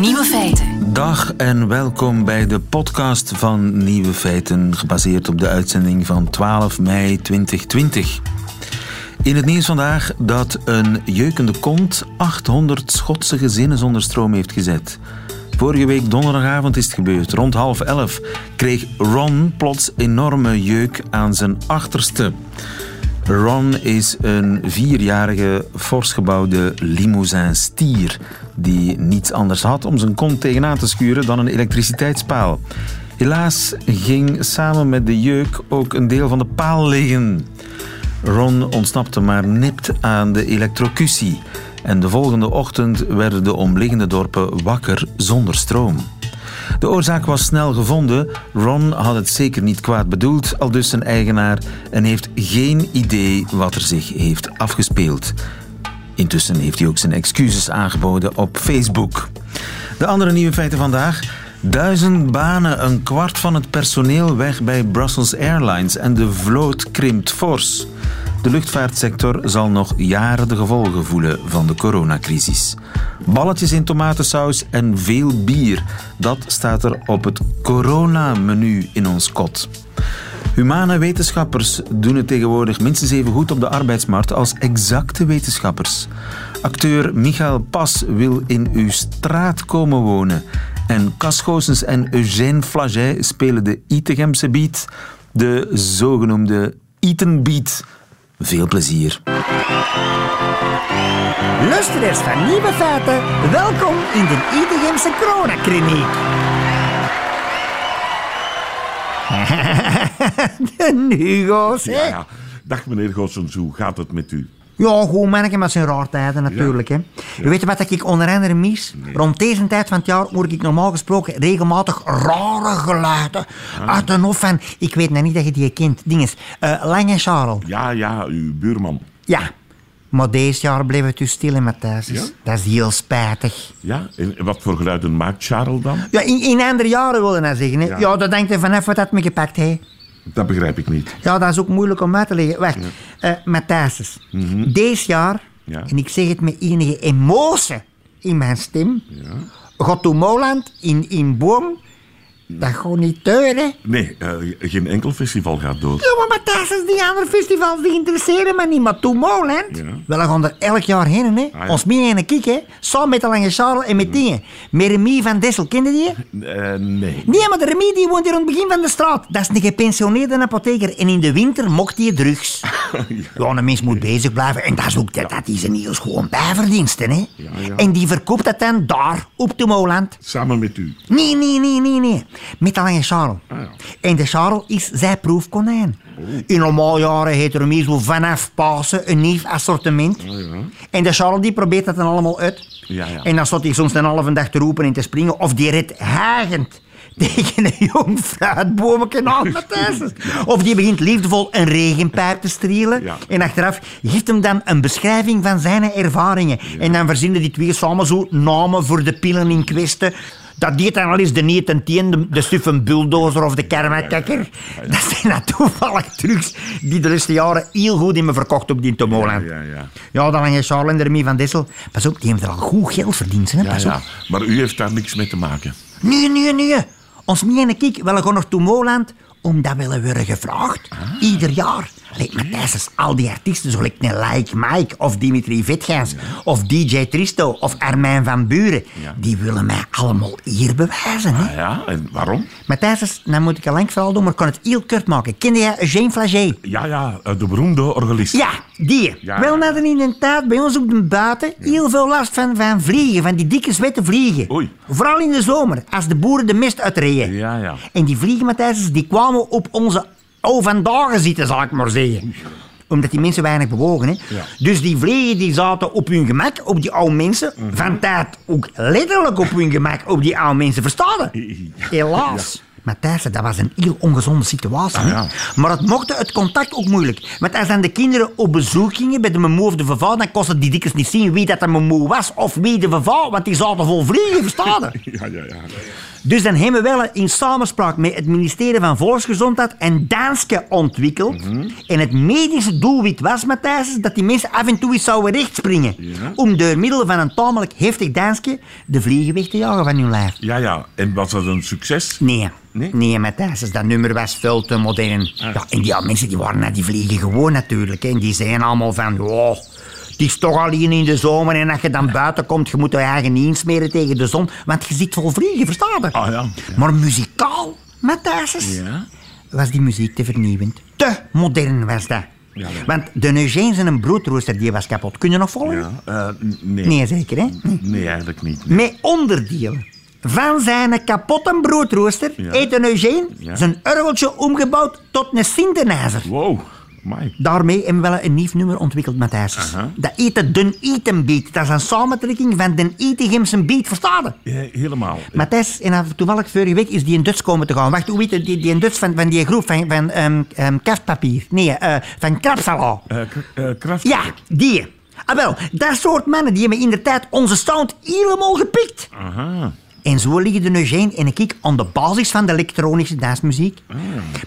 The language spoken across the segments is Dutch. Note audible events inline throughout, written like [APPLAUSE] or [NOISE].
Nieuwe feiten. Dag en welkom bij de podcast van Nieuwe Feiten, gebaseerd op de uitzending van 12 mei 2020. In het nieuws vandaag dat een jeukende kont 800 Schotse gezinnen zonder stroom heeft gezet. Vorige week donderdagavond is het gebeurd. Rond half elf kreeg Ron plots enorme jeuk aan zijn achterste. Ron is een vierjarige, fors gebouwde limousin stier die niets anders had om zijn kont tegenaan te schuren dan een elektriciteitspaal. Helaas ging samen met de jeuk ook een deel van de paal liggen. Ron ontsnapte maar nipt aan de elektrocutie en de volgende ochtend werden de omliggende dorpen wakker zonder stroom. De oorzaak was snel gevonden. Ron had het zeker niet kwaad bedoeld, al dus zijn eigenaar, en heeft geen idee wat er zich heeft afgespeeld. Intussen heeft hij ook zijn excuses aangeboden op Facebook. De andere nieuwe feiten vandaag. Duizend banen, een kwart van het personeel weg bij Brussels Airlines en de vloot krimpt fors. De luchtvaartsector zal nog jaren de gevolgen voelen van de coronacrisis. Balletjes in tomatensaus en veel bier. Dat staat er op het corona-menu in ons kot. Humane wetenschappers doen het tegenwoordig minstens even goed op de arbeidsmarkt als exacte wetenschappers. Acteur Michael Pas wil in uw straat komen wonen. En Cas en Eugène Flaget spelen de Itegemse beat, de zogenoemde Iten beat. Veel plezier. Luisteraars van Nieuwe Feiten, welkom in de Idegemse coronakliniek. [LAUGHS] de Hugo's, hè? Ja, ja. Dag meneer Goossens, hoe gaat het met u? Ja, goed manneke met zijn raartijden natuurlijk. Hè. Je weet wat ik onder andere mis? Rond deze tijd van het jaar hoor ik normaal gesproken regelmatig rare geluiden uit de hof van... Ik weet nou niet dat je die kent. Dinges. eh Lange Charles. Ja, ja, uw buurman. Ja. Maar deze jaar bleef het dus stil in Matthijs. Ja? Dat is heel spijtig. Ja, en wat voor geluiden maakt Charles dan? Ja, in, in andere jaren wilde hij zeggen. Hè. Ja. Ja. dat denkt hij vanaf wat dat me gepakt heeft. Dat begrijp ik niet. Ja, dat is ook moeilijk om uit te leggen. Wacht, eh Matthijs. Deze jaar, Ja. en ik zeg het met enige emotie in mijn stem, Ja. gaat to Moland in, in Boom, dat gaat niet deuren. Nee, eh, geen enkel festival gaat door. Ja, maar Matthijs, die andere festivals die interesseren me niet, maar to Moland, Ja. we gaan er elk jaar heen, hè. Ah, ja. Ons mee en een kiek, hè. Samen met de Lange Charles en met dingen. Met Remy van Dessel, kende die? Eh, nee. Nee, maar de Remy die woont hier aan het begin van de straat. Dat is een gepensioneerde apotheker. En in de winter mocht hij drugs. [LAUGHS] ja, een mens moet bezig blijven. En dat is ook dat, dat is een heel gewoon bijverdiensten, hè. ja. En die verkoopt dat dan daar, op de Moland. Samen met u. Nee, nee, nee, nee, nee. Met de lange Charles. Ah, ja. En de Charles is zijn proefkonijn. In normaal jaren heeft er Remy zo vanaf Pasen een nieuw assortiment. Ah, ja. En de Charles die probeert dat dan allemaal uit. Ja, ja. En dan staat hij soms een halve dag te roepen en te springen. Of die redt hagend [LAUGHS] tegen een jong fruitboomje aan. [LAUGHS] Of die begint liefdevol een regenpijp te strielen. Ja. En achteraf geeft hem dan een beschrijving van zijn ervaringen. En dan verzinnen die twee samen zo namen voor de pillen in kwestie. Dat deed dan al eens de niet en tien, de, de suffe bulldozer of de karmakakker. Dat zijn dan toevallig trucs die de laatste jaren heel goed in me verkocht op die Tomoland. Ja, ja. Ja, dan je Charles en van Dessel. Pas op, die hebben er al goed geld verdiend. Hè? Ja, Pas ja. op. Maar u heeft daar niks mee te maken. Nee, nee, nee. Ons mee en ik willen gewoon naar Tomoland omdat willen worden gevraagd. Ieder jaar. Lijkt Matthijs, al die artiesten, zo lijkt een Like Mike of Dimitri Vetgans of DJ Tristo of Armijn van Buren, die willen mij allemaal hier bewijzen. Hè? Ah, ja, en waarom? Matthijs, nou moet ik een lang verhaal doen, maar ik kan het heel kort maken. Kende jij Eugène Flaget? Ja, ja, eh, de beroemde organist. Ja, die. Ja, Wel, hadden in de tijd bij ons op de buiten heel veel last van, van vliegen, van die dikke zwette vliegen. Oei. Vooral in de zomer, als de boeren de mist uitreden. Ja, ja. En die vliegen, Matthijs, die kwamen op onze vandaag zitten, zal ik maar zeggen. Omdat die mensen weinig bewogen. Hè? Ja. Dus die vliegen die zaten op hun gemak, op die oude mensen. Mhm. Van tijd ook letterlijk op hun gemak, op die oude mensen. Verstaan? Helaas. Matthijs, dat was een heel ongezonde situatie. ja. Maar het mocht het contact ook moeilijk. Want als dan de kinderen op bezoek gingen bij de memoe of de vevrouw, dan kosten die dikkers niet zien wie dat de memoe was of wie de vevrouw, want die zaten vol vliegen, verstaan? [LAUGHS] Ja, ja, ja. Dus dan hebben we wel in samenspraak met het ministerie van Volksgezondheid een dansje ontwikkeld. En het medische doelwit was, Matthijs, dat die mensen af en toe eens zouden rechtspringen. Ja. Om door middel van een tamelijk heftig dansje de vliegen weg te jagen van hun lijf. Ja, ja. En was dat een succes? Nee. Nee? Nee, Matthijs, dat nummer was veel te modern. Ja, en die ja, mensen die waren naar die vliegen gewoon natuurlijk. Hè. En die zeiden allemaal van... Oh, het is toch alleen in de zomer en als je dan buiten komt, je moet je eigen niet insmeren tegen de zon, want je zit vol vliegen, versta je? Ah ja. Maar muzikaal, Matthijs, Ja? was die muziek te vernieuwend. Te modern was dat. Ja. Want de Eugène zijn een broodrooster die was kapot. Kun je nog volgen? Ja. eh, nee. Nee, zeker, hè? Nee, eigenlijk niet. Met onderdelen. Van zijn kapotte broodrooster Ja. heeft Eugène zijn urgeltje omgebouwd tot een synthesizer. Wow. Daarmee hebben we wel een nieuw nummer ontwikkeld, Matthijs. Aha. Dat heet de Den Eaten Beat. Dat is een samentrekking van Den Eatinghamse Beat, verstaan je? Ja, helemaal. Matthijs, en af- toevallig vorige week is die in Duits komen te gaan. Wacht, hoe heet het? die, die in Duits van, van die groep van, van ehm ehm, kastpapier? Nee, eh, van krapsala. Eh, k- eh, kracht. Ja, die. Ah wel, dat soort mannen die hebben inderdaad onze sound helemaal gepikt. Aha. En zo liggen de Eugène en ik aan de basis van de elektronische dansmuziek.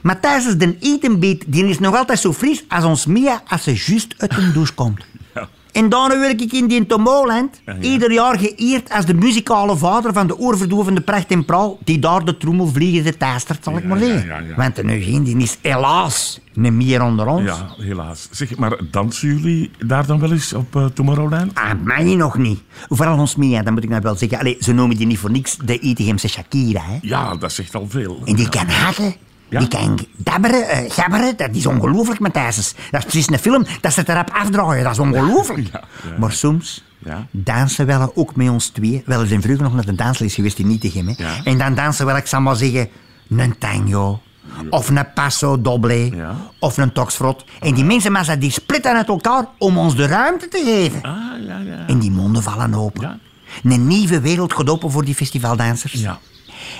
Maar tijdens de etenbeat, die is nog altijd zo fris als ons Mia als ze juist uit de douche komt. [LAUGHS] Ja. En daarna werk ik in die Tomorrowland, Ja, ja. ieder jaar geëerd als de muzikale vader van de oorverdovende pracht en praal, die daar de trommelvliegende teistert, zal ik Ja, maar zeggen. Want de die is helaas niet meer onder ons. Ja, helaas. Zeg, maar dansen jullie daar dan wel eens op eh, Tomorrowland? Ah, mij nog niet. Vooral ons Mia, dat moet ik nou wel zeggen. Allee, ze noemen die niet voor niks de Itegemse Shakira, hè. Ja, dat zegt al veel. En die kan hakken. Ja. Die kan dabberen, eh, gabberen. Dat is ongelooflijk, Matthijs. Dat is precies een film dat ze het erop afdraaien. Dat is ongelooflijk. [LAUGHS] Ja, ja. Maar soms Ja. dansen we ook met ons twee. Wel, we zijn vroeger nog naar de dansles geweest in Nietegem. Hè. En dan dansen we, ik zal maar zeggen, een tango. Of een passo doble. Of een toxfrot. En die mensen massa, die splitten uit elkaar om ons de ruimte te geven. Ah, ja, ja. En die monden vallen open. Een nieuwe wereld gaat open voor die festivaldansers. Ja.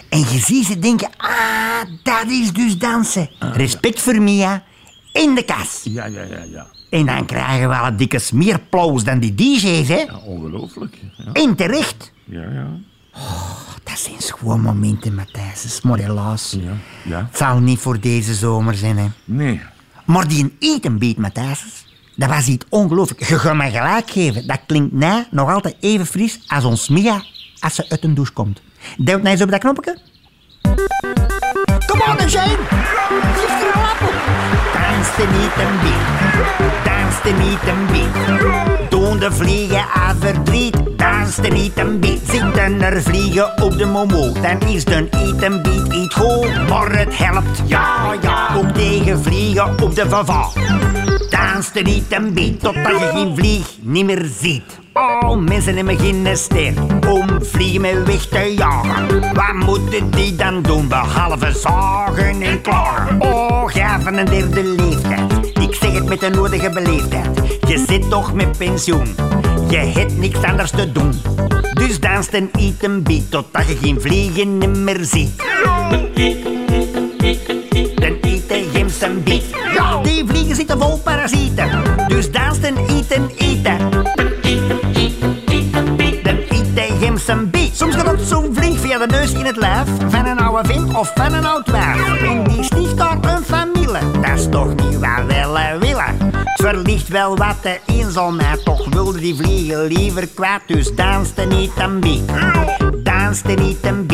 En je ziet ze denken, ah, dat is dus dansen. Respect voor Mia in de kas. Ja, ja, ja, ja. En dan krijgen we al dikke meer applaus dan die DJ's, hè. Ja, ongelooflijk. Ja, En terecht. ja. ja. Dat zijn gewoon momenten, Matthijs. Maar helaas. ja. ja. Het zal niet voor deze zomer zijn, hè. Nee. Maar die een etenbeet, Matthijs, dat was iets ongelooflijk. Je gaat me gelijk geven. Dat klinkt na nog altijd even fris als ons Mia als ze uit een douche komt. Duw nou eens op dat knopje. Kom on. Geef er al op. Danste niet een beet. Danste niet een beet. Doen de vliegen aan verdriet. Danste niet een beet. Zitten er vliegen op de momo. Dan is de eten beet iets goed. Maar het helpt, ja, ja. Ook tegen vliegen op de vava. Danste niet een beet totdat je geen vlieg niet meer ziet. Oh, mensen hebben geen ster om vliegen mee weg te jagen. Wat moeten die dan doen behalve zagen en klagen? Oh, ga van een derde leeftijd. Ik zeg het met de nodige beleefdheid. Je zit toch met pensioen. Je hebt niks anders te doen. Dus dans en eet een totdat je geen vliegen meer ziet. Dan eten Jims een beet. Zitten vol parasieten. Dus dans en eten, eten. Dan eten Jims een beet. Soms gaat zo'n vlieg via de neus in het lijf. Van een oude vent of van een oud wijf. En die sticht daar een familie. Dat is toch niet wat we willen willen. Het verlicht wel wat de eenzaamheid. Toch wilde die vliegen liever kwijt. Dus danste niet een beet. Danste niet een.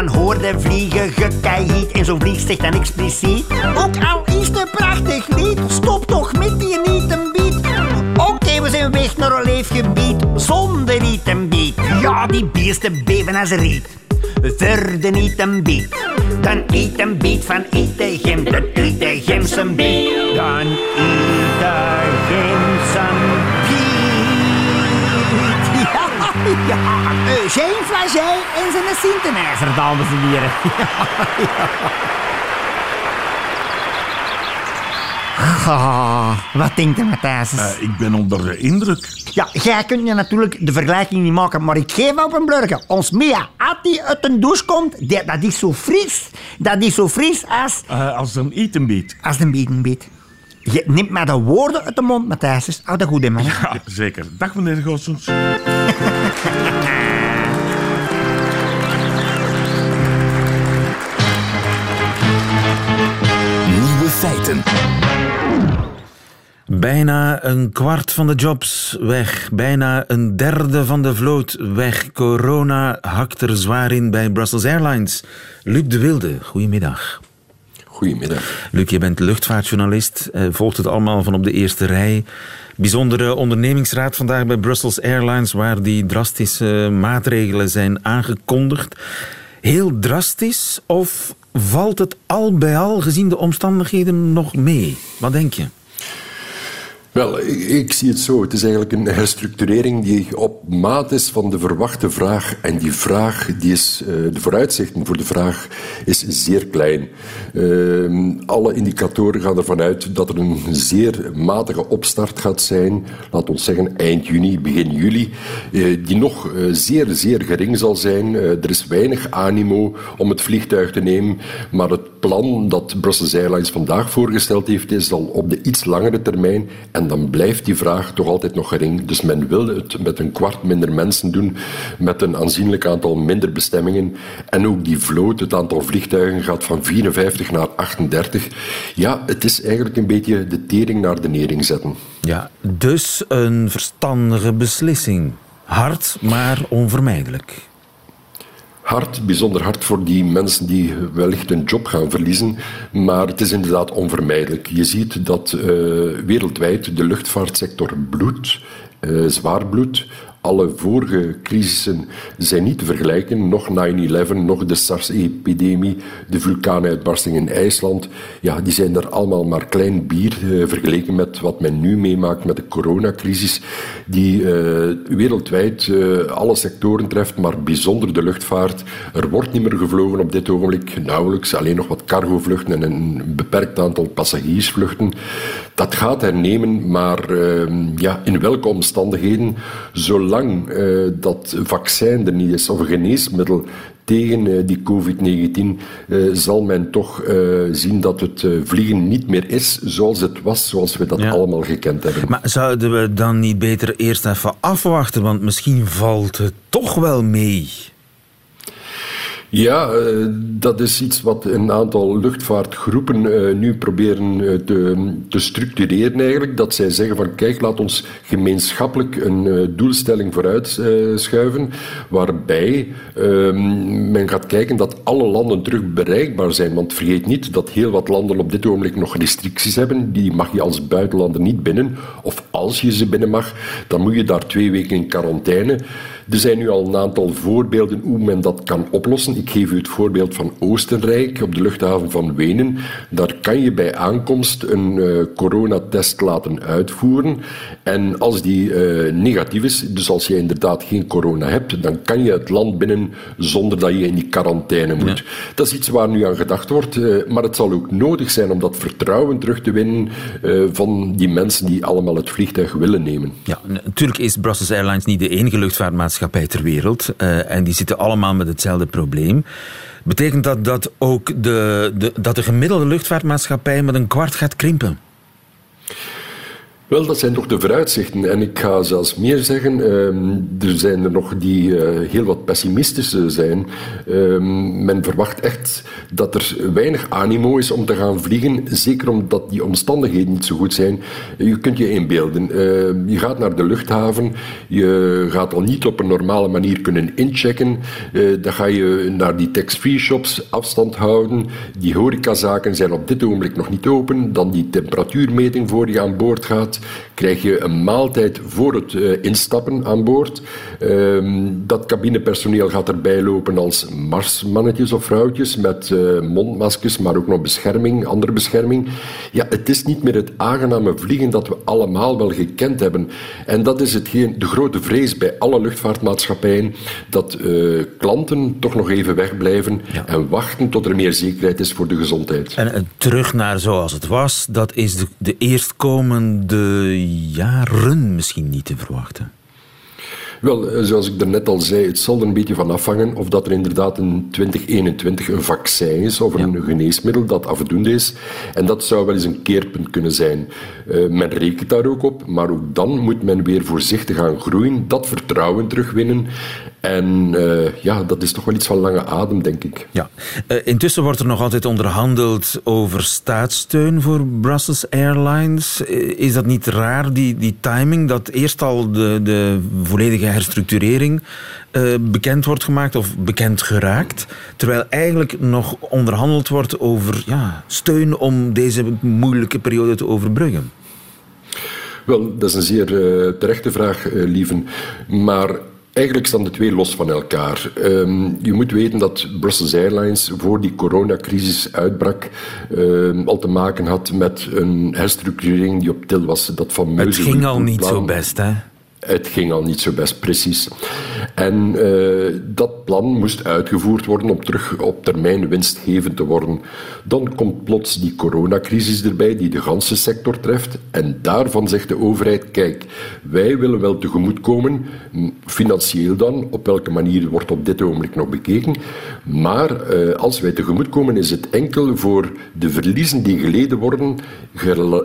Dan hoorde vliegen gekeihiet. En zo'n vlieg zegt dan expliciet. Ook al is het prachtig lied. Stop toch met die niet een beat. Oké, we zijn weg naar een leefgebied. Zonder niet een beat. Ja, die beesten beven als riet. Verder niet een beat. Dan eet een beat van Etegem. Dan eet de gem zijn beat. Dan eet [LAUGHS] Ja. Eugène Flagey en zijn synthesizer, dames en heren. Wat denkt u, Matthijs? Eh, ik ben onder de indruk. Ja, jij kunt je natuurlijk de vergelijking niet maken, maar ik geef op een blurken. Ons Mia, als die uit een douche komt, die- dat is zo fris. Dat is zo fris als, Eh, als een etenbeet. als een bietenbeet. Je neemt maar de woorden uit de mond, Matthijs. Hou dat goed in, man. Ja, zeker. Dag meneer Goossens. Nieuwe feiten. Bijna een kwart van de jobs weg. Bijna een derde van de vloot weg. Corona hakt er zwaar in bij Brussels Airlines. Luc de Wilde, goedemiddag. Goedemiddag. Luc, je bent luchtvaartjournalist, eh, volgt het allemaal van op de eerste rij. Bijzondere ondernemingsraad vandaag bij Brussels Airlines, waar die drastische maatregelen zijn aangekondigd. Heel drastisch of valt het al bij al, gezien de omstandigheden, nog mee? Wat denk je? Wel, ik, zie het zo. Het is eigenlijk een herstructurering die op maat is van de verwachte vraag. En die vraag, die is, uh, de vooruitzichten voor de vraag, is zeer klein. Uh, alle indicatoren gaan ervan uit dat er een zeer matige opstart gaat zijn. Laat ons zeggen eind juni, begin juli. Uh, die nog zeer, zeer gering zal zijn. er is weinig animo om het vliegtuig te nemen. Maar het plan dat Brussels Airlines vandaag voorgesteld heeft, is al op de iets langere termijn. En dan blijft die vraag toch altijd nog gering. Dus men wil het met een kwart minder mensen doen, met een aanzienlijk aantal minder bestemmingen. En ook die vloot, het aantal vliegtuigen gaat van 54 naar 38. Ja, het is eigenlijk een beetje de tering naar de nering zetten. Ja, dus een verstandige beslissing. Hard, maar onvermijdelijk hard, bijzonder hard voor die mensen die wellicht hun job gaan verliezen. Maar het is inderdaad onvermijdelijk. Je ziet dat uh, wereldwijd de luchtvaartsector bloedt, uh, zwaar bloedt alle vorige crisissen zijn niet te vergelijken. Nog 9-11, nog de SARS-epidemie, de vulkaanuitbarsting in IJsland. Ja, die zijn daar allemaal maar klein bier uh, vergeleken met wat men nu meemaakt met de coronacrisis, die uh, wereldwijd uh, alle sectoren treft, maar bijzonder de luchtvaart. Er wordt niet meer gevlogen op dit ogenblik, nauwelijks, alleen nog wat cargovluchten en een beperkt aantal passagiersvluchten. Dat gaat hernemen, maar ehm, ja, in welke omstandigheden, zolang uh, dat vaccin er niet is of een geneesmiddel tegen uh, die COVID-19, uh, zal men toch zien dat het vliegen niet meer is zoals het was, zoals we dat allemaal gekend hebben. Maar zouden we dan niet beter eerst even afwachten, want misschien valt het toch wel mee? Ja, uh, dat is iets wat een aantal luchtvaartgroepen uh, nu proberen uh, te, te, structureren eigenlijk. Dat zij zeggen van kijk, laat ons gemeenschappelijk een doelstelling vooruit schuiven, waarbij ehm, men gaat kijken dat alle landen terug bereikbaar zijn. Want vergeet niet dat heel wat landen op dit ogenblik nog restricties hebben. Die mag je als buitenlander niet binnen. Of als je ze binnen mag, dan moet je daar twee weken in quarantaine. Er zijn nu al een aantal voorbeelden hoe men dat kan oplossen. Ik geef u het voorbeeld van Oostenrijk op de luchthaven van Wenen. Daar kan je bij aankomst een uh, coronatest laten uitvoeren. En als die uh, negatief is, dus als je inderdaad geen corona hebt, dan kan je het land binnen zonder dat je in die quarantaine moet. Dat is iets waar nu aan gedacht wordt, uh, maar het zal ook nodig zijn om dat vertrouwen terug te winnen van die mensen die allemaal het vliegtuig willen nemen. Ja, natuurlijk is Brussels Airlines niet de enige luchtvaartmaatschappij ter wereld. Uh, en die zitten allemaal met hetzelfde probleem. Betekent dat dat ook de, de, dat de gemiddelde luchtvaartmaatschappij met een kwart gaat krimpen? Wel, dat zijn toch de vooruitzichten. En ik ga zelfs meer zeggen, uh, er zijn er nog die uh, heel wat pessimistischer zijn. Uh, men verwacht echt dat er weinig animo is om te gaan vliegen, zeker omdat die omstandigheden niet zo goed zijn. Je kunt je inbeelden. Ehm, je gaat naar de luchthaven, je gaat al niet op een normale manier kunnen inchecken. Eh, dan ga je naar die tax-free shops afstand houden. Die horecazaken zijn op dit ogenblik nog niet open. Dan die temperatuurmeting voor je aan boord gaat krijg je een maaltijd voor het uh, instappen aan boord. Uh, dat cabinepersoneel gaat erbij lopen als marsmannetjes of vrouwtjes met uh, mondmaskers, maar ook nog bescherming, andere bescherming. Ja, het is niet meer het aangename vliegen dat we allemaal wel gekend hebben. En dat is hetgeen, de grote vrees bij alle luchtvaartmaatschappijen, dat uh, klanten toch nog even wegblijven ja. en wachten tot er meer zekerheid is voor de gezondheid. En terug naar zoals het was, dat is de, de eerstkomende jaren misschien niet te verwachten. Wel, eh, zoals ik daarnet al zei, het zal er een beetje van afhangen of dat er inderdaad in 2021 een vaccin is of een geneesmiddel dat afdoende is. En dat zou wel eens een keerpunt kunnen zijn. Uh, men rekent daar ook op, maar ook dan moet men weer voorzichtig gaan groeien, dat vertrouwen terugwinnen. En uh, ja, dat is toch wel iets van lange adem, denk ik. Ja. Uh, intussen wordt er nog altijd onderhandeld over staatssteun voor Brussels Airlines. Is dat niet raar, die, die timing, dat eerst al de, de volledige herstructurering uh, bekend wordt gemaakt of bekend geraakt, terwijl eigenlijk nog onderhandeld wordt over ja, steun om deze moeilijke periode te overbruggen? Wel, dat is een zeer uh, terechte vraag, uh, Lieven. Maar Eigenlijk staan de twee los van elkaar. Um, je moet weten dat Brussels Airlines voor die coronacrisis uitbrak um, al te maken had met een herstructurering die op til was. Dat fameuze Het ging al niet zo best, hè? Het ging al niet zo best, precies. En uh, dat plan moest uitgevoerd worden om terug op termijn winstgevend te worden. Dan komt plots die coronacrisis erbij, die de ganse sector treft. En daarvan zegt de overheid: kijk, wij willen wel tegemoetkomen, financieel dan, op welke manier wordt op dit ogenblik nog bekeken. Maar uh, als wij tegemoetkomen, is het enkel voor de verliezen die geleden worden,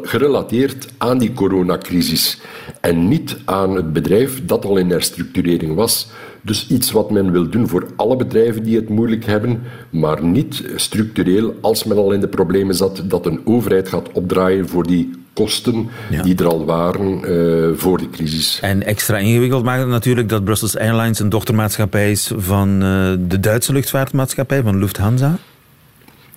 gerelateerd aan die coronacrisis. En niet aan het bedrijf dat al in herstructurering was. Dus iets wat men wil doen voor alle bedrijven die het moeilijk hebben, maar niet structureel als men al in de problemen zat, dat een overheid gaat opdraaien voor die kosten ja. die er al waren uh, voor de crisis. En extra ingewikkeld maakt het natuurlijk dat Brussels Airlines een dochtermaatschappij is van uh, de Duitse luchtvaartmaatschappij, van Lufthansa.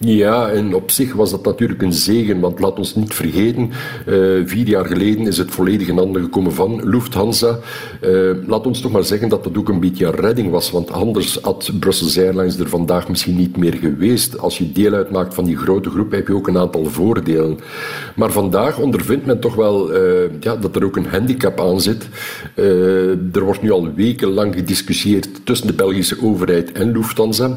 Ja, en op zich was dat natuurlijk een zegen, want laat ons niet vergeten, uh, vier jaar geleden is het volledig in handen gekomen van Lufthansa. Uh, laat ons toch maar zeggen dat dat ook een beetje een redding was, want anders had Brussels Airlines er vandaag misschien niet meer geweest. Als je deel uitmaakt van die grote groep heb je ook een aantal voordelen. Maar vandaag ondervindt men toch wel uh, ja, dat er ook een handicap aan zit. er wordt nu al wekenlang gediscussieerd tussen de Belgische overheid en Lufthansa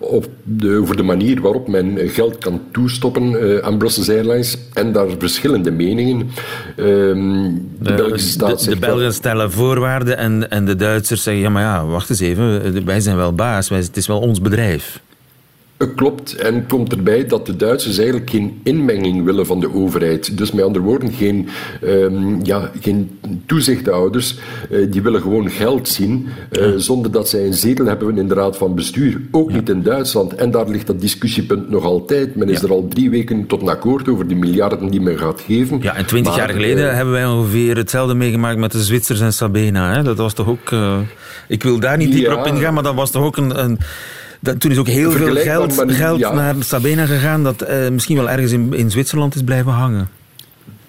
op de, over de manier waarop men geld kan toestoppen uh, aan Brussels Airlines. En daar verschillende meningen. Uh, de, de Belgische staat de, de Belgen stellen voorwaarden en, en de Duitsers zeggen: ja, maar ja, wacht eens even, wij zijn wel baas, wij, het is wel ons bedrijf. Klopt, en komt erbij dat de Duitsers eigenlijk geen inmenging willen van de overheid. Dus met andere woorden, geen, um, ja, geen toezichthouders. Uh, die willen gewoon geld zien, uh, ja. zonder dat zij een zetel hebben in de Raad van Bestuur. Ook ja. niet in Duitsland. En daar ligt dat discussiepunt nog altijd. Men is ja. er al drie weken tot een akkoord over die miljarden die men gaat geven. Ja, en twintig jaar geleden uh, hebben wij ongeveer hetzelfde meegemaakt met de Zwitsers en Sabena. Hè? Dat was toch ook... ik wil daar niet dieper op ingaan, maar dat was toch ook een... een dat, toen is ook heel veel geld, geld ja. naar Sabena gegaan dat uh, misschien wel ergens in, in Zwitserland is blijven hangen.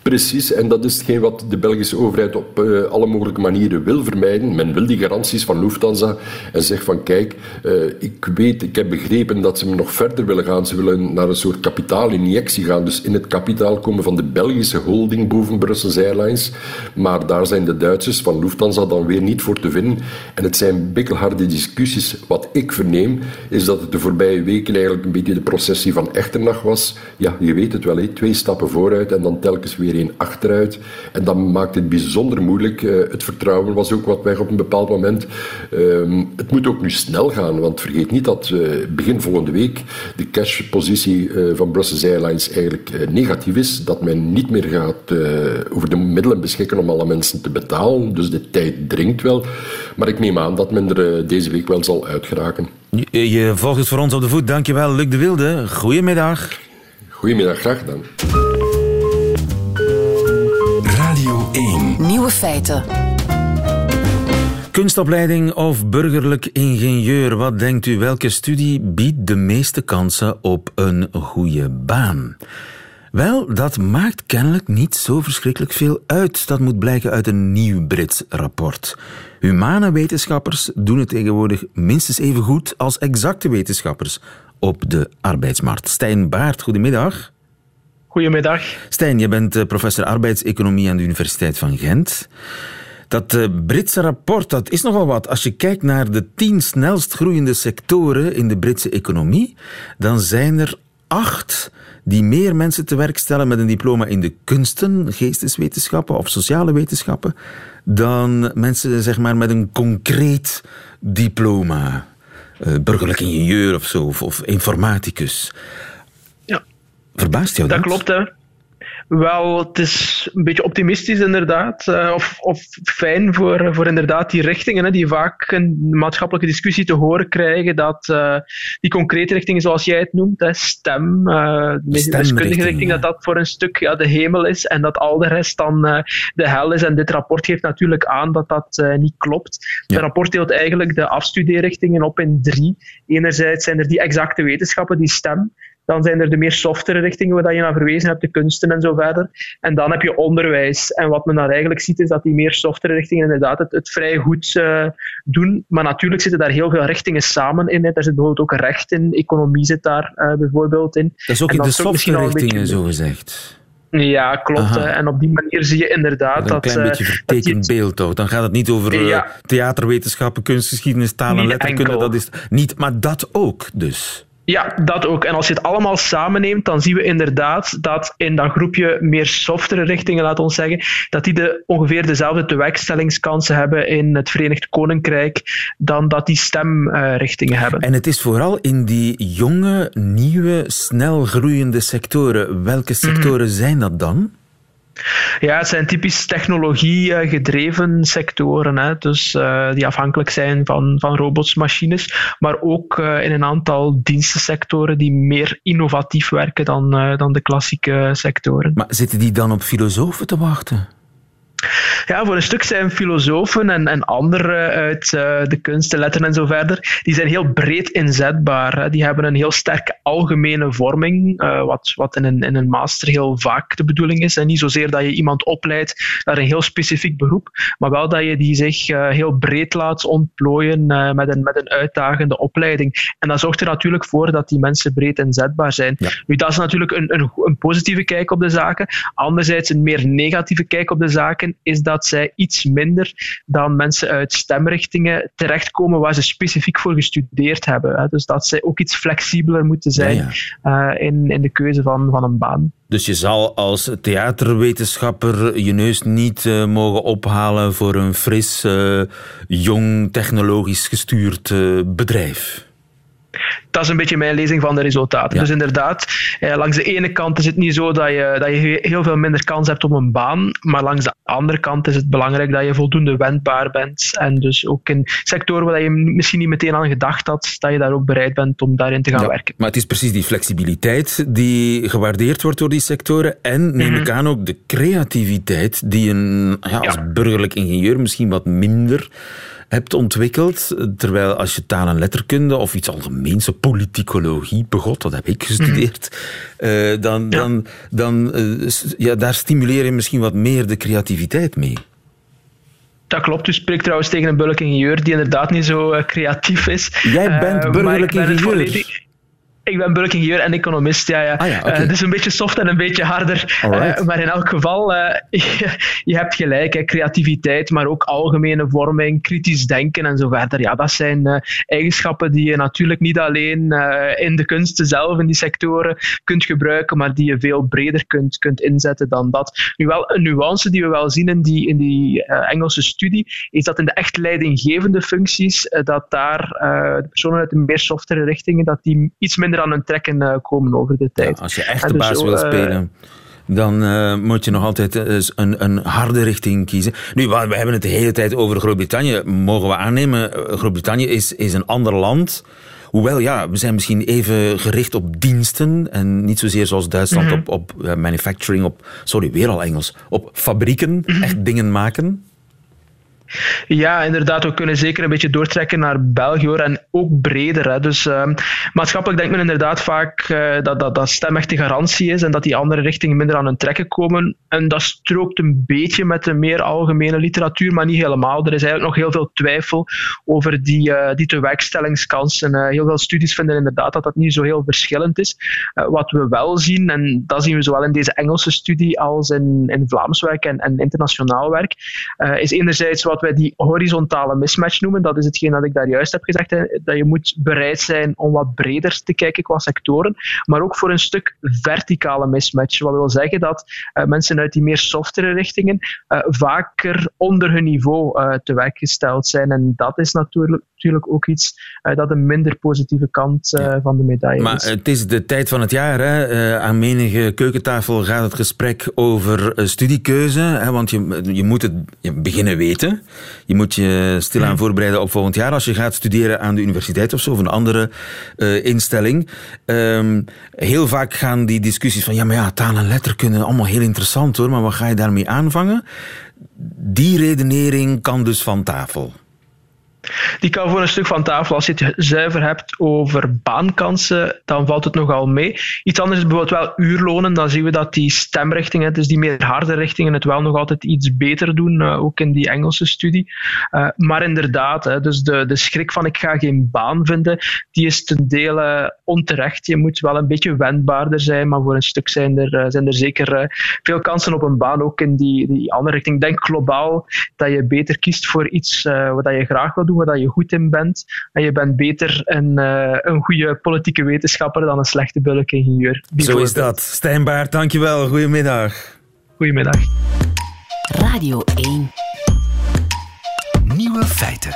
Precies, en dat is hetgeen wat de Belgische overheid op uh, alle mogelijke manieren wil vermijden. Men wil die garanties van Lufthansa en zegt van kijk, uh, ik weet, ik heb begrepen dat ze nog verder willen gaan. Ze willen naar een soort kapitaalinjectie gaan, dus in het kapitaal komen van de Belgische holding boven Brussels Airlines. Maar daar zijn de Duitsers van Lufthansa dan weer niet voor te vinden. En het zijn bikkelharde discussies. Wat ik verneem, is dat het de voorbije weken eigenlijk een beetje de processie van Echternach was. Ja, je weet het wel, twee stappen vooruit en dan telkens weer een achteruit. En dat maakt het bijzonder moeilijk. Uh, het vertrouwen was ook wat weg op een bepaald moment. Uh, het moet ook nu snel gaan, want vergeet niet dat uh, begin volgende week de cashpositie uh, van Brussels Airlines eigenlijk negatief is. Dat men niet meer gaat over de middelen beschikken om alle mensen te betalen. Dus de tijd dringt wel. Maar ik neem aan dat men er deze week wel zal uitgeraken. Je, je volgt het voor ons op de voet. Dankjewel, Luc de Wilde. Goedemiddag. Goedemiddag, graag gedaan. 1. Nieuwe feiten. Kunstopleiding of burgerlijk ingenieur? Wat denkt u? Welke studie biedt de meeste kansen op een goede baan? Wel, dat maakt kennelijk niet zo verschrikkelijk veel uit. Dat moet blijken uit een nieuw Brits rapport. Humane wetenschappers doen het tegenwoordig minstens even goed als exacte wetenschappers op de arbeidsmarkt. Stijn Baart, goedemiddag. Goedemiddag. Stijn, je bent eh, professor arbeidseconomie aan de Universiteit van Gent. Dat uh, Britse rapport dat is nogal wat. Als je kijkt naar de tien snelst groeiende sectoren in de Britse economie, dan zijn er acht die meer mensen te werk stellen met een diploma in de kunsten, geesteswetenschappen of sociale wetenschappen, dan mensen zeg maar, met een concreet diploma. Uh, burgerlijk ingenieur of zo, of informaticus. Verbaast jou dat? Dat klopt, hè. Wel, het is een beetje optimistisch inderdaad. Uh, of, of fijn voor, voor inderdaad die richtingen, hè, die vaak in de maatschappelijke discussie te horen krijgen dat uh, die concrete richtingen, zoals jij het noemt, hè, STEM, uh, de wiskundige richting, dat dat voor een stuk ja, de hemel is en dat al de rest dan de hel is. En dit rapport geeft natuurlijk aan dat dat niet klopt. Het rapport deelt eigenlijk de afstudeerrichtingen op in drie. Enerzijds zijn er die exacte wetenschappen, die STEM. Dan zijn er de meer softere richtingen waar je naar verwezen hebt, de kunsten en zo verder. En dan heb je onderwijs. En wat men dan eigenlijk ziet, is dat die meer softere richtingen inderdaad het, het vrij goed uh, doen. Maar natuurlijk zitten daar heel veel richtingen samen in. Hè. Daar zit bijvoorbeeld ook recht in, economie zit daar uh, bijvoorbeeld in. Dat is ook in de softere richtingen, zo gezegd. Ja, klopt. En op die manier zie je inderdaad dat... Een klein beetje eh, vertekend beeld toch? Dan gaat het niet over ja. theaterwetenschappen, kunstgeschiedenis, taal en letterkunde. Dat is niet, maar dat ook dus. Ja, dat ook. En als je het allemaal samenneemt, dan zien we inderdaad dat in dat groepje meer softere richtingen, laat ons zeggen, dat die de, ongeveer dezelfde tewerkstellingskansen hebben in het Verenigd Koninkrijk dan dat die stemrichtingen hebben. En het is vooral in die jonge, nieuwe, snel groeiende sectoren. Welke sectoren mm. zijn dat dan? Ja, het zijn typisch technologie-gedreven sectoren, hè, dus, uh, die afhankelijk zijn van, van robots, machines, maar ook uh, in een aantal dienstensectoren die meer innovatief werken dan, uh, dan de klassieke sectoren. Maar zitten die dan op filosofen te wachten? Ja, voor een stuk zijn filosofen en, en anderen uit uh, de kunsten, letteren en zo verder, die zijn heel breed inzetbaar. Hè. Die hebben een heel sterke algemene vorming, uh, wat, wat in, een, in een master heel vaak de bedoeling is. En niet zozeer dat je iemand opleidt naar een heel specifiek beroep, maar wel dat je die zich uh, heel breed laat ontplooien met, een, met een uitdagende opleiding. En dat zorgt er natuurlijk voor dat die mensen breed inzetbaar zijn. Ja. Nu, dat is natuurlijk een, een, een positieve kijk op de zaken. Anderzijds een meer negatieve kijk op de zaken is dat zij iets minder dan mensen uit stemrichtingen terechtkomen waar ze specifiek voor gestudeerd hebben. Dus dat zij ook iets flexibeler moeten zijn eh, in, in de keuze van, van een baan. Dus je zal als theaterwetenschapper je neus niet uh, mogen ophalen voor een fris, uh, jong, technologisch gestuurd bedrijf dat is een beetje mijn lezing van de resultaten. Dus inderdaad, eh, langs de ene kant is het niet zo dat je, dat je heel veel minder kans hebt op een baan, maar langs de andere kant is het belangrijk dat je voldoende wendbaar bent. En dus ook in sectoren waar je misschien niet meteen aan gedacht had, dat je daar ook bereid bent om daarin te gaan werken. Maar het is precies die flexibiliteit die gewaardeerd wordt door die sectoren en neem ik mhm. aan ook de creativiteit die een ja, als burgerlijk ingenieur misschien wat minder hebt ontwikkeld. Terwijl als je taal en letterkunde of iets algemeens, politicologie begot, dat heb ik gestudeerd, uh, dan, dan, dan uh, ja, daar stimuleer je misschien wat meer de creativiteit mee. Dat klopt. U spreekt trouwens tegen een burgerlijk ingenieur die inderdaad niet zo uh, creatief is. Jij bent burgerlijk ingenieur. Ik ben burgeringenieur en economist, ja. ja. Ah, ja okay. uh, dus een beetje soft en een beetje harder. Uh, maar in elk geval, uh, [LAUGHS] je, je, hebt gelijk. Hè, creativiteit, maar ook algemene vorming, kritisch denken en zo verder. Ja, dat zijn eigenschappen die je natuurlijk niet alleen in de kunsten zelf, in die sectoren, kunt gebruiken, maar die je veel breder kunt, kunt inzetten dan dat. Nu wel een nuance die we wel zien in die, in die Engelse studie, is dat in de echt leidinggevende functies, dat daar de personen uit de meer softere richtingen, dat die iets minder aan hun trekken uh, komen over de tijd. als je echt de dus baas wil eh, spelen dan uh, moet je nog altijd een, een harde richting kiezen. Nu, we hebben het de hele tijd over Groot-Brittannië. Mogen we aannemen, Groot-Brittannië is, is een ander land. Hoewel, ja, we zijn misschien even gericht op diensten en niet zozeer zoals Duitsland mm -hmm. op, op manufacturing, op, sorry, weer al Engels, op fabrieken, mm -hmm. echt dingen maken. Ja, inderdaad. We kunnen zeker een beetje doortrekken naar België hoor, en ook breder. Hè. Dus uh, maatschappelijk denkt men inderdaad vaak uh, dat, dat, dat stem echt de garantie is en dat die andere richtingen minder aan hun trekken komen. En dat strookt een beetje met de meer algemene literatuur, maar niet helemaal. Er is eigenlijk nog heel veel twijfel over die, uh, die tewerkstellingskansen. heel veel studies vinden inderdaad dat dat niet zo heel verschillend is. wat we wel zien, en dat zien we zowel in deze Engelse studie als in, in Vlaams werk en, en internationaal werk, is enerzijds wat wat wij die horizontale mismatch noemen. Dat is hetgeen dat ik daar juist heb gezegd. Hè, dat je moet bereid zijn om wat breder te kijken qua sectoren, maar ook voor een stuk verticale mismatch. Wat wil zeggen dat uh, mensen uit die meer softere richtingen uh, vaker onder hun niveau uh, te werk gesteld zijn. En dat is natuurlijk, natuurlijk ook iets dat een minder positieve kant van de medaille maar is. Maar het is de tijd van het jaar. Hè? aan menige keukentafel gaat het gesprek over studiekeuze. Hè? Want je, je moet het beginnen weten. Je moet je stilaan hmm. voorbereiden op volgend jaar. Als je gaat studeren aan de universiteit of zo, of een andere instelling. Um, heel vaak gaan die discussies van ja, maar ja, taal en letterkunde allemaal heel interessant hoor, maar wat ga je daarmee aanvangen? Die redenering kan dus van tafel. Die kan voor een stuk van tafel. Als je het zuiver hebt over baankansen, dan valt het nogal mee. Iets anders is bijvoorbeeld wel uurlonen. Dan zien we dat die stemrichtingen, dus die meer harde richtingen, het wel nog altijd iets beter doen, uh, ook in die Engelse studie. Uh, maar inderdaad, dus de, de schrik van ik ga geen baan vinden, die is ten dele onterecht. Je moet wel een beetje wendbaarder zijn, maar voor een stuk zijn er, uh, zijn er zeker veel kansen op een baan, ook in die, die andere richting. Ik denk globaal dat je beter kiest voor iets wat je graag wil doen waar je goed in bent. En je bent beter een, uh, een goede politieke wetenschapper dan een slechte bulkingenieur. Zo is dat. Stijn Baart, dankjewel. Goedemiddag. Goedemiddag. Radio 1. Nieuwe feiten.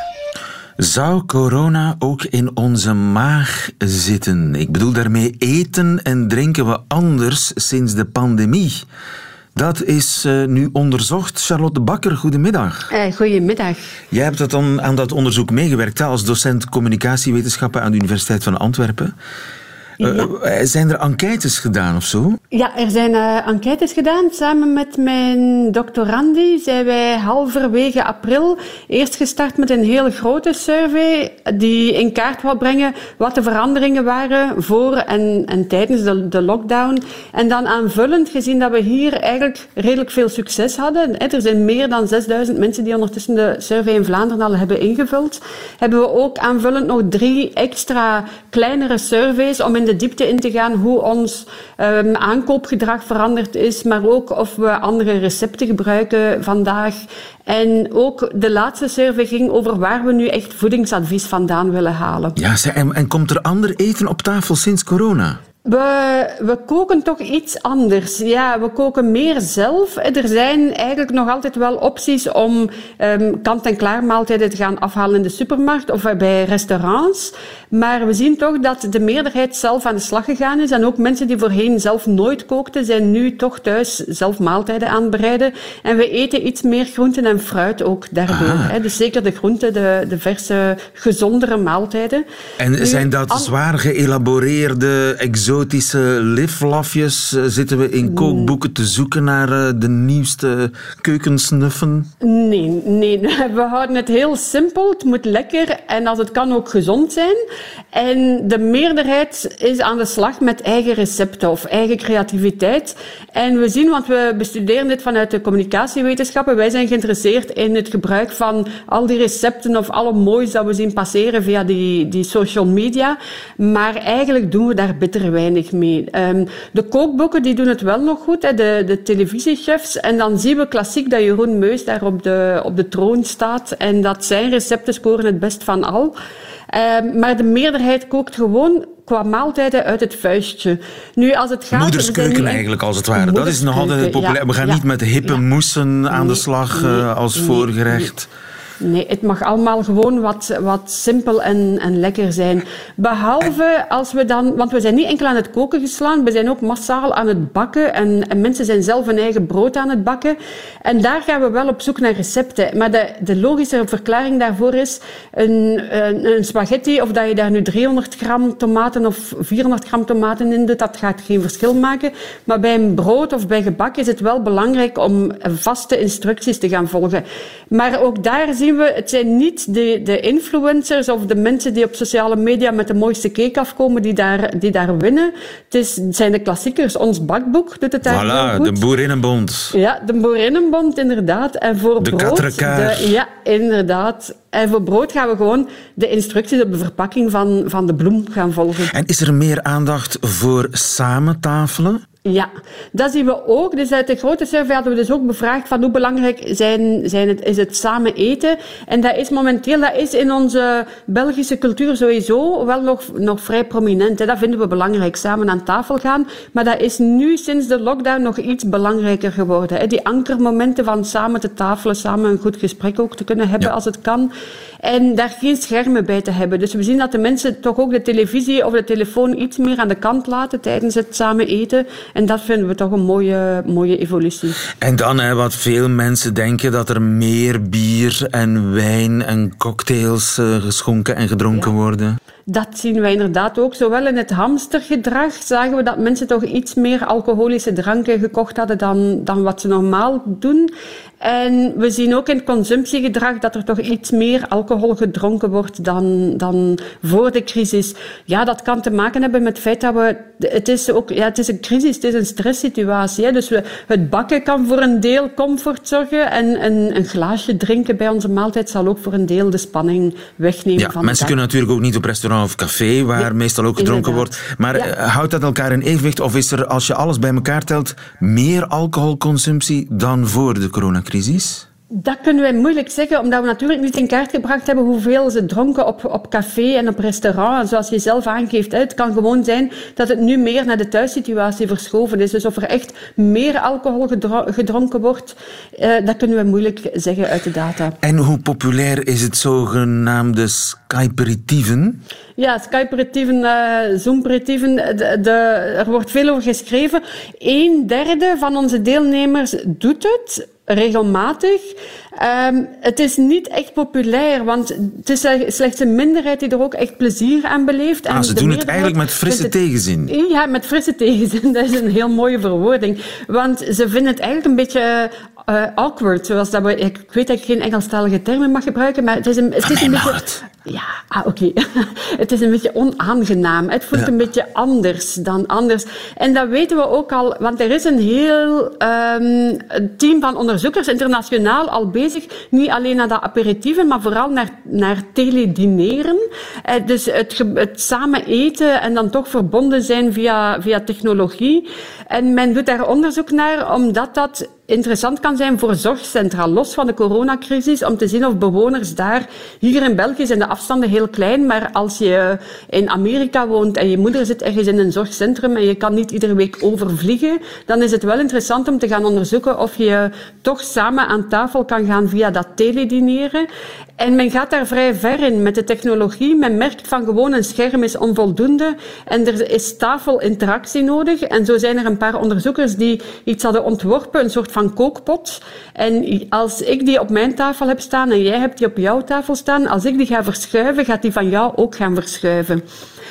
Zou corona ook in onze maag zitten? Ik bedoel daarmee eten en drinken we anders sinds de pandemie. Dat is uh, nu onderzocht. Charlotte Bakker, goedemiddag. Uh, goedemiddag. Jij hebt dat dan aan dat onderzoek meegewerkt als docent communicatiewetenschappen aan de Universiteit van Antwerpen. Ja. Uh, zijn er enquêtes gedaan of zo? Ja, er zijn uh, enquêtes gedaan. Samen met mijn doctorandi zijn wij halverwege april eerst gestart met een hele grote survey die in kaart wou brengen wat de veranderingen waren voor en, en tijdens de, de lockdown. En dan aanvullend, gezien dat we hier eigenlijk redelijk veel succes hadden, er zijn meer dan 6000 mensen die ondertussen de survey in Vlaanderen al hebben ingevuld, hebben we ook aanvullend nog drie extra kleinere surveys om in de diepte in te gaan hoe ons um, aankoopgedrag veranderd is, maar ook of we andere recepten gebruiken vandaag. En ook de laatste survey ging over waar we nu echt voedingsadvies vandaan willen halen. Ja, en, en komt er ander eten op tafel sinds corona? We, we koken toch iets anders. Ja, we koken meer zelf. Er zijn eigenlijk nog altijd wel opties om um, kant-en-klaar maaltijden te gaan afhalen in de supermarkt of bij restaurants. Maar we zien toch dat de meerderheid zelf aan de slag gegaan is. En ook mensen die voorheen zelf nooit kookten, zijn nu toch thuis zelf maaltijden aan het bereiden. En we eten iets meer groenten en fruit ook daardoor. Hè. Dus zeker de groenten, de, de verse, gezondere maaltijden. En zijn dat zwaar geëlaboreerde, exotische liflafjes? Eh, zitten we in kookboeken te zoeken naar eh, de nieuwste keukensnuffen? Nee, nee, [LAUGHS] we houden het heel simpel. Het moet lekker en als het kan ook gezond zijn. En de meerderheid is aan de slag met eigen recepten of eigen creativiteit. En we zien, want we bestuderen dit vanuit de communicatiewetenschappen, wij zijn geïnteresseerd in het gebruik van al die recepten of alle moois dat we zien passeren via die, die social media. Maar eigenlijk doen we daar bitter weinig mee. Um, de kookboeken die doen het wel nog goed, hè, de, de televisiechefs. En dan zien we klassiek dat Jeroen Meus daar op de, op de troon staat en dat zijn recepten scoren het best van al. Uh, maar de meerderheid kookt gewoon qua maaltijden uit het vuistje. Nu, als het gaat... Moederskeuken eigenlijk, als het ware. Dat is nog altijd populair. Ja, we gaan ja, niet met hippe ja. moessen aan de slag nee, uh, als nee, voorgerecht. Nee. Het mag allemaal gewoon wat, wat simpel en, en lekker zijn. Behalve als we dan... Want we zijn niet enkel aan het koken geslaan, we zijn ook massaal aan het bakken. En, en mensen zijn zelf hun eigen brood aan het bakken. En daar gaan we wel op zoek naar recepten. Maar de, de logische verklaring daarvoor is... Een, een, spaghetti, of dat je daar nu 300 gram tomaten of 400 gram tomaten in doet, dat gaat geen verschil maken. Maar bij een brood of bij gebak is het wel belangrijk om vaste instructies te gaan volgen. Maar ook daar zien we, het zijn niet de, de influencers of de mensen die op sociale media met de mooiste cake afkomen die daar, die daar winnen. Het, is, het zijn de klassiekers. Ons bakboek doet het daar voilà, goed. de Boerinnenbond. Ja, de Boerinnenbond, inderdaad. En voor de brood... De, ja, inderdaad. En voor brood gaan we gewoon de instructies op de verpakking van, van de bloem gaan volgen. En is er meer aandacht voor samen tafelen? Ja, dat zien we ook. Dus uit de grote survey hadden we dus ook bevraagd van hoe belangrijk zijn, zijn het, is het samen eten. En dat is momenteel, dat is in onze Belgische cultuur sowieso wel nog, nog vrij prominent. Hè. Dat vinden we belangrijk, samen aan tafel gaan. Maar dat is nu sinds de lockdown nog iets belangrijker geworden. Hè. Die ankermomenten van samen te tafelen, samen een goed gesprek ook te kunnen hebben als het kan. En daar geen schermen bij te hebben. Dus we zien dat de mensen toch ook de televisie of de telefoon iets meer aan de kant laten tijdens het samen eten. En dat vinden we toch een mooie, mooie evolutie. En dan, hè, wat veel mensen denken, dat er meer bier en wijn en cocktails uh, geschonken en gedronken ja. worden. Dat zien we inderdaad ook. Zowel in het hamstergedrag zagen we dat mensen toch iets meer alcoholische dranken gekocht hadden dan, dan wat ze normaal doen. En we zien ook in het consumptiegedrag dat er toch iets meer alcohol gedronken wordt dan, dan voor de crisis. Ja, dat kan te maken hebben met het feit dat we... Het is, ook, ja, het is een crisis, het is een stresssituatie. Hè. Dus we, het bakken kan voor een deel comfort zorgen en een, een glaasje drinken bij onze maaltijd zal ook voor een deel de spanning wegnemen. Ja, van mensen kunnen natuurlijk ook niet op restaurant of café, waar meestal ook gedronken inderdaad. wordt. Maar ja. houdt dat elkaar in evenwicht of is er, als je alles bij elkaar telt, meer alcoholconsumptie dan voor de coronacrisis? Dat kunnen wij moeilijk zeggen, omdat we natuurlijk niet in kaart gebracht hebben hoeveel ze dronken op, op café en op restaurant. En zoals je zelf aangeeft, het kan gewoon zijn dat het nu meer naar de thuissituatie verschoven is. Dus of er echt meer alcohol gedronken wordt, eh, dat kunnen we moeilijk zeggen uit de data. En hoe populair is het zogenaamde Skyperitieven? Ja, Skyperitieven, uh, Zoomperitieven, de, de, er wordt veel over geschreven. Een derde van onze deelnemers doet het regelmatig. Um, het is niet echt populair, want het is slechts een minderheid die er ook echt plezier aan beleeft. Ah, en ze doen het eigenlijk met frisse het, tegenzin. Ja, met frisse tegenzin. [LAUGHS] Dat is een heel mooie verwoording. Want ze vinden het eigenlijk een beetje uh, awkward. Zoals dat we, ik weet dat ik geen Engelstalige termen mag gebruiken, maar het is een, het is een beetje... Ja, ah, oké. Okay. [LAUGHS] het is een beetje onaangenaam. Het voelt ja. een beetje anders dan anders. En dat weten we ook al, want er is een heel um, team van onderzoekers internationaal al bezig, niet alleen naar dat aperitieven, maar vooral naar, naar teledineren. Uh, dus het, het samen eten en dan toch verbonden zijn via, via technologie. En men doet daar onderzoek naar, omdat dat interessant kan zijn voor zorgcentra, los van de coronacrisis, om te zien of bewoners daar... Hier in België zijn de afstanden heel klein, maar als je in Amerika woont en je moeder zit ergens in een zorgcentrum en je kan niet iedere week overvliegen, dan is het wel interessant om te gaan onderzoeken of je toch samen aan tafel kan gaan via dat teledineren. En men gaat daar vrij ver in met de technologie. Men merkt van gewoon een scherm is onvoldoende en er is tafelinteractie nodig. En zo zijn er een paar onderzoekers die iets hadden ontworpen, een soort van kookpot. En als ik die op mijn tafel heb staan en jij hebt die op jouw tafel staan, als ik die ga verschuiven, gaat die van jou ook gaan verschuiven.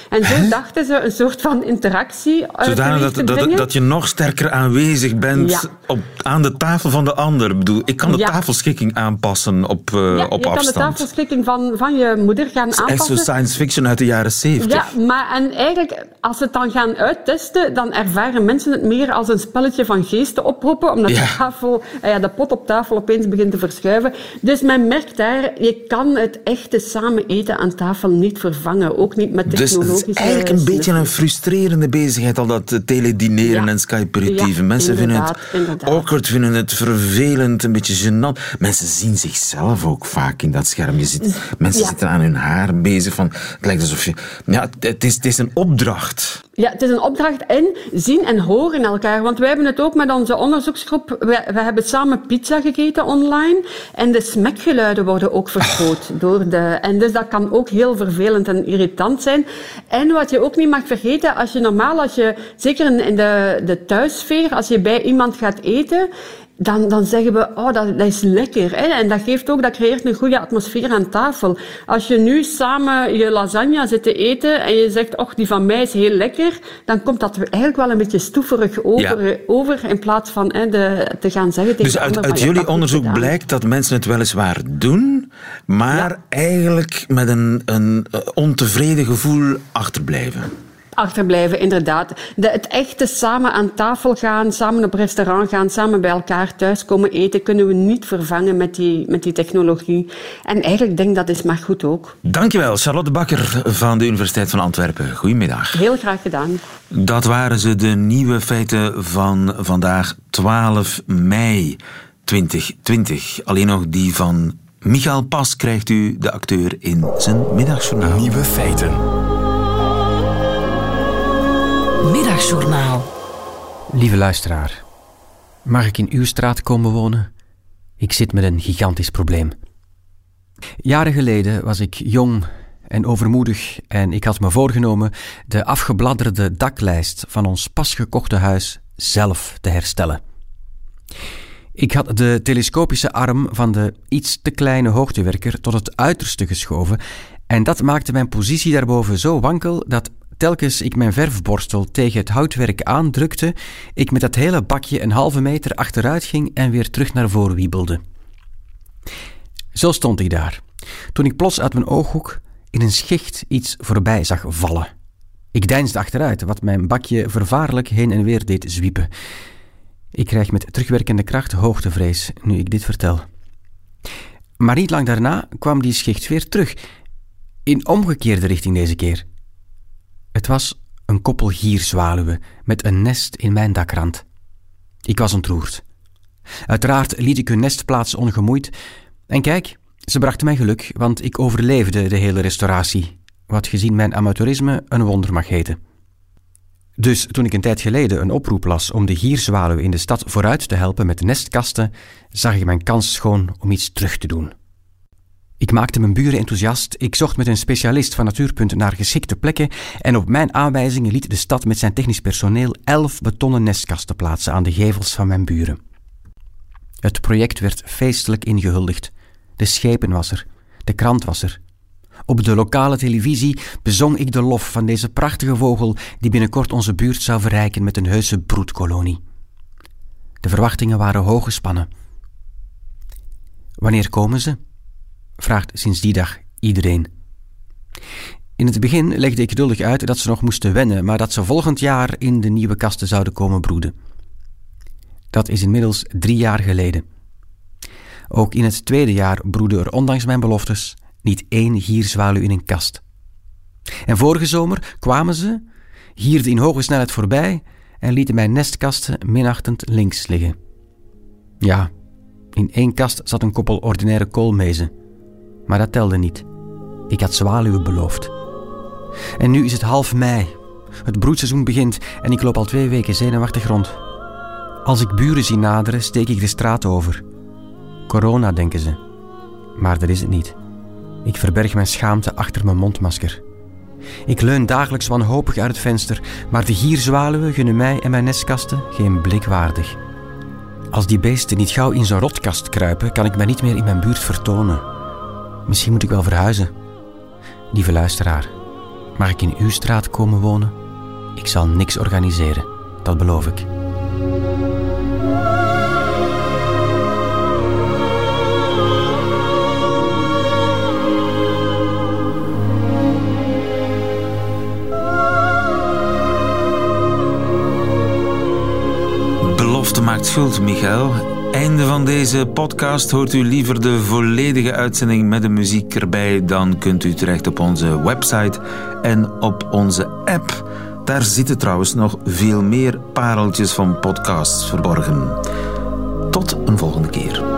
En zo dachten ze een soort van interactie Zodanig dat, dat, dat, je nog sterker aanwezig bent ja. op, aan de tafel van de ander. Ik bedoel, ik kan de ja. tafelschikking aanpassen op, uh, ja, op je afstand. kan de tafelschikking van, van je moeder gaan aanpassen. Echt zo science fiction uit de jaren zeventig. Ja, maar en eigenlijk, als ze het dan gaan uittesten, dan ervaren mensen het meer als een spelletje van geesten oproepen, omdat de, tafel, ja, de pot op tafel opeens begint te verschuiven. Dus men merkt daar, je kan het echte samen eten aan tafel niet vervangen. Ook niet met technologie. Dus het is eigenlijk een beetje een frustrerende bezigheid, al dat teledineren ja. en skyperitieven. Ja, Mensen vinden het inderdaad. awkward, vinden het vervelend, een beetje gênant. Mensen zien zichzelf ook vaak in dat scherm. Je zit, mensen Ja. zitten aan hun haar bezig. Van, het lijkt alsof je... Ja, het is, het is een opdracht. Ja, het is een opdracht en zien en horen elkaar. Want wij hebben het ook met onze onderzoeksgroep. We, we hebben samen pizza gegeten online. En de smekgeluiden worden ook vergroot. Door de, en dus dat kan ook heel vervelend en irritant zijn. En wat je ook niet mag vergeten, als je normaal, als je, zeker in- in de, de thuissfeer, als je bij iemand gaat eten, dan, dan zeggen we, oh, dat, dat is lekker. Hè? En dat geeft ook, dat creëert een goede atmosfeer aan tafel. Als je nu samen je lasagne zit te eten en je zegt, och, die van mij is heel lekker, dan komt dat eigenlijk wel een beetje stoeverig over, over in plaats van hè, de, te gaan zeggen tegen Dus uit, uit jullie onderzoek blijkt dat mensen het weliswaar doen, maar Ja. eigenlijk met een, een eh, ontevreden gevoel achterblijven. Achterblijven, inderdaad. De, het echte samen aan tafel gaan, samen op restaurant gaan, samen bij elkaar thuis komen eten, kunnen we niet vervangen met die, met die technologie. En eigenlijk denk ik dat is maar goed ook. Dankjewel, Charlotte Bakker van de Universiteit van Antwerpen. Goedemiddag. Heel graag gedaan. Dat waren ze, de nieuwe feiten van vandaag 12 mei 2020. Alleen nog die van Michael Pas krijgt u, de acteur, in zijn middagjournaal. Nieuwe feiten. Middagjournaal. Lieve luisteraar, mag ik in uw straat komen wonen? Ik zit met een gigantisch probleem. Jaren geleden was ik jong en overmoedig en ik had me voorgenomen de afgebladderde daklijst van ons pas gekochte huis zelf te herstellen. Ik had de telescopische arm van de iets te kleine hoogtewerker tot het uiterste geschoven en dat maakte mijn positie daarboven zo wankel dat telkens ik mijn verfborstel tegen het houtwerk aandrukte, ik met dat hele bakje een halve meter achteruit ging en weer terug naar voren wiebelde. Zo stond ik daar, toen ik plots uit mijn ooghoek in een schicht iets voorbij zag vallen. Ik deinsde achteruit, wat mijn bakje vervaarlijk heen en weer deed zwiepen. Ik krijg met terugwerkende kracht hoogtevrees nu ik dit vertel. Maar niet lang daarna kwam die schicht weer terug, in omgekeerde richting deze keer. Het was een koppel gierzwaluwen met een nest in mijn dakrand. Ik was ontroerd. Uiteraard liet ik hun nestplaats ongemoeid. En kijk, ze brachten mij geluk, want ik overleefde de hele restauratie, wat gezien mijn amateurisme een wonder mag heten. Dus toen ik een tijd geleden een oproep las om de gierzwaluw in de stad vooruit te helpen met nestkasten, zag ik mijn kans schoon om iets terug te doen. Ik maakte mijn buren enthousiast, ik zocht met een specialist van Natuurpunt naar geschikte plekken en op mijn aanwijzingen liet de stad met zijn technisch personeel elf betonnen nestkasten plaatsen aan de gevels van mijn buren. Het project werd feestelijk ingehuldigd. De schepen was er, de krant was er. Op de lokale televisie bezong ik de lof van deze prachtige vogel die binnenkort onze buurt zou verrijken met een heuse broedkolonie. De verwachtingen waren hoog gespannen. Wanneer komen ze? Vraagt sinds die dag iedereen. In het begin legde ik geduldig uit dat ze nog moesten wennen, maar dat ze volgend jaar in de nieuwe kasten zouden komen broeden. Dat is inmiddels drie jaar geleden. Ook in het tweede jaar broedde er ondanks mijn beloftes niet één gierzwaluw in een kast. En vorige zomer kwamen ze, hierden in hoge snelheid voorbij en lieten mijn nestkasten minachtend links liggen. Ja, in één kast zat een koppel ordinaire koolmezen, maar dat telde niet. Ik had zwaluwen beloofd. En nu is het half mei. Het broedseizoen begint en ik loop al twee weken zenuwachtig rond. Als ik buren zie naderen, steek ik de straat over. Corona, denken ze. Maar dat is het niet. Ik verberg mijn schaamte achter mijn mondmasker. Ik leun dagelijks wanhopig uit het venster, maar de gierzwaluwen gunnen mij en mijn nestkasten geen blik waardig. Als die beesten niet gauw in zo'n rotkast kruipen, kan ik mij niet meer in mijn buurt vertonen. Misschien moet ik wel verhuizen. Lieve luisteraar, mag ik in uw straat komen wonen? Ik zal niks organiseren, dat beloof ik. Belofte maakt schuld, Michael. Einde van deze podcast. Hoort u liever de volledige uitzending met de muziek erbij, dan kunt u terecht op onze website en op onze app. Daar zitten trouwens nog veel meer pareltjes van podcasts verborgen. Tot een volgende keer.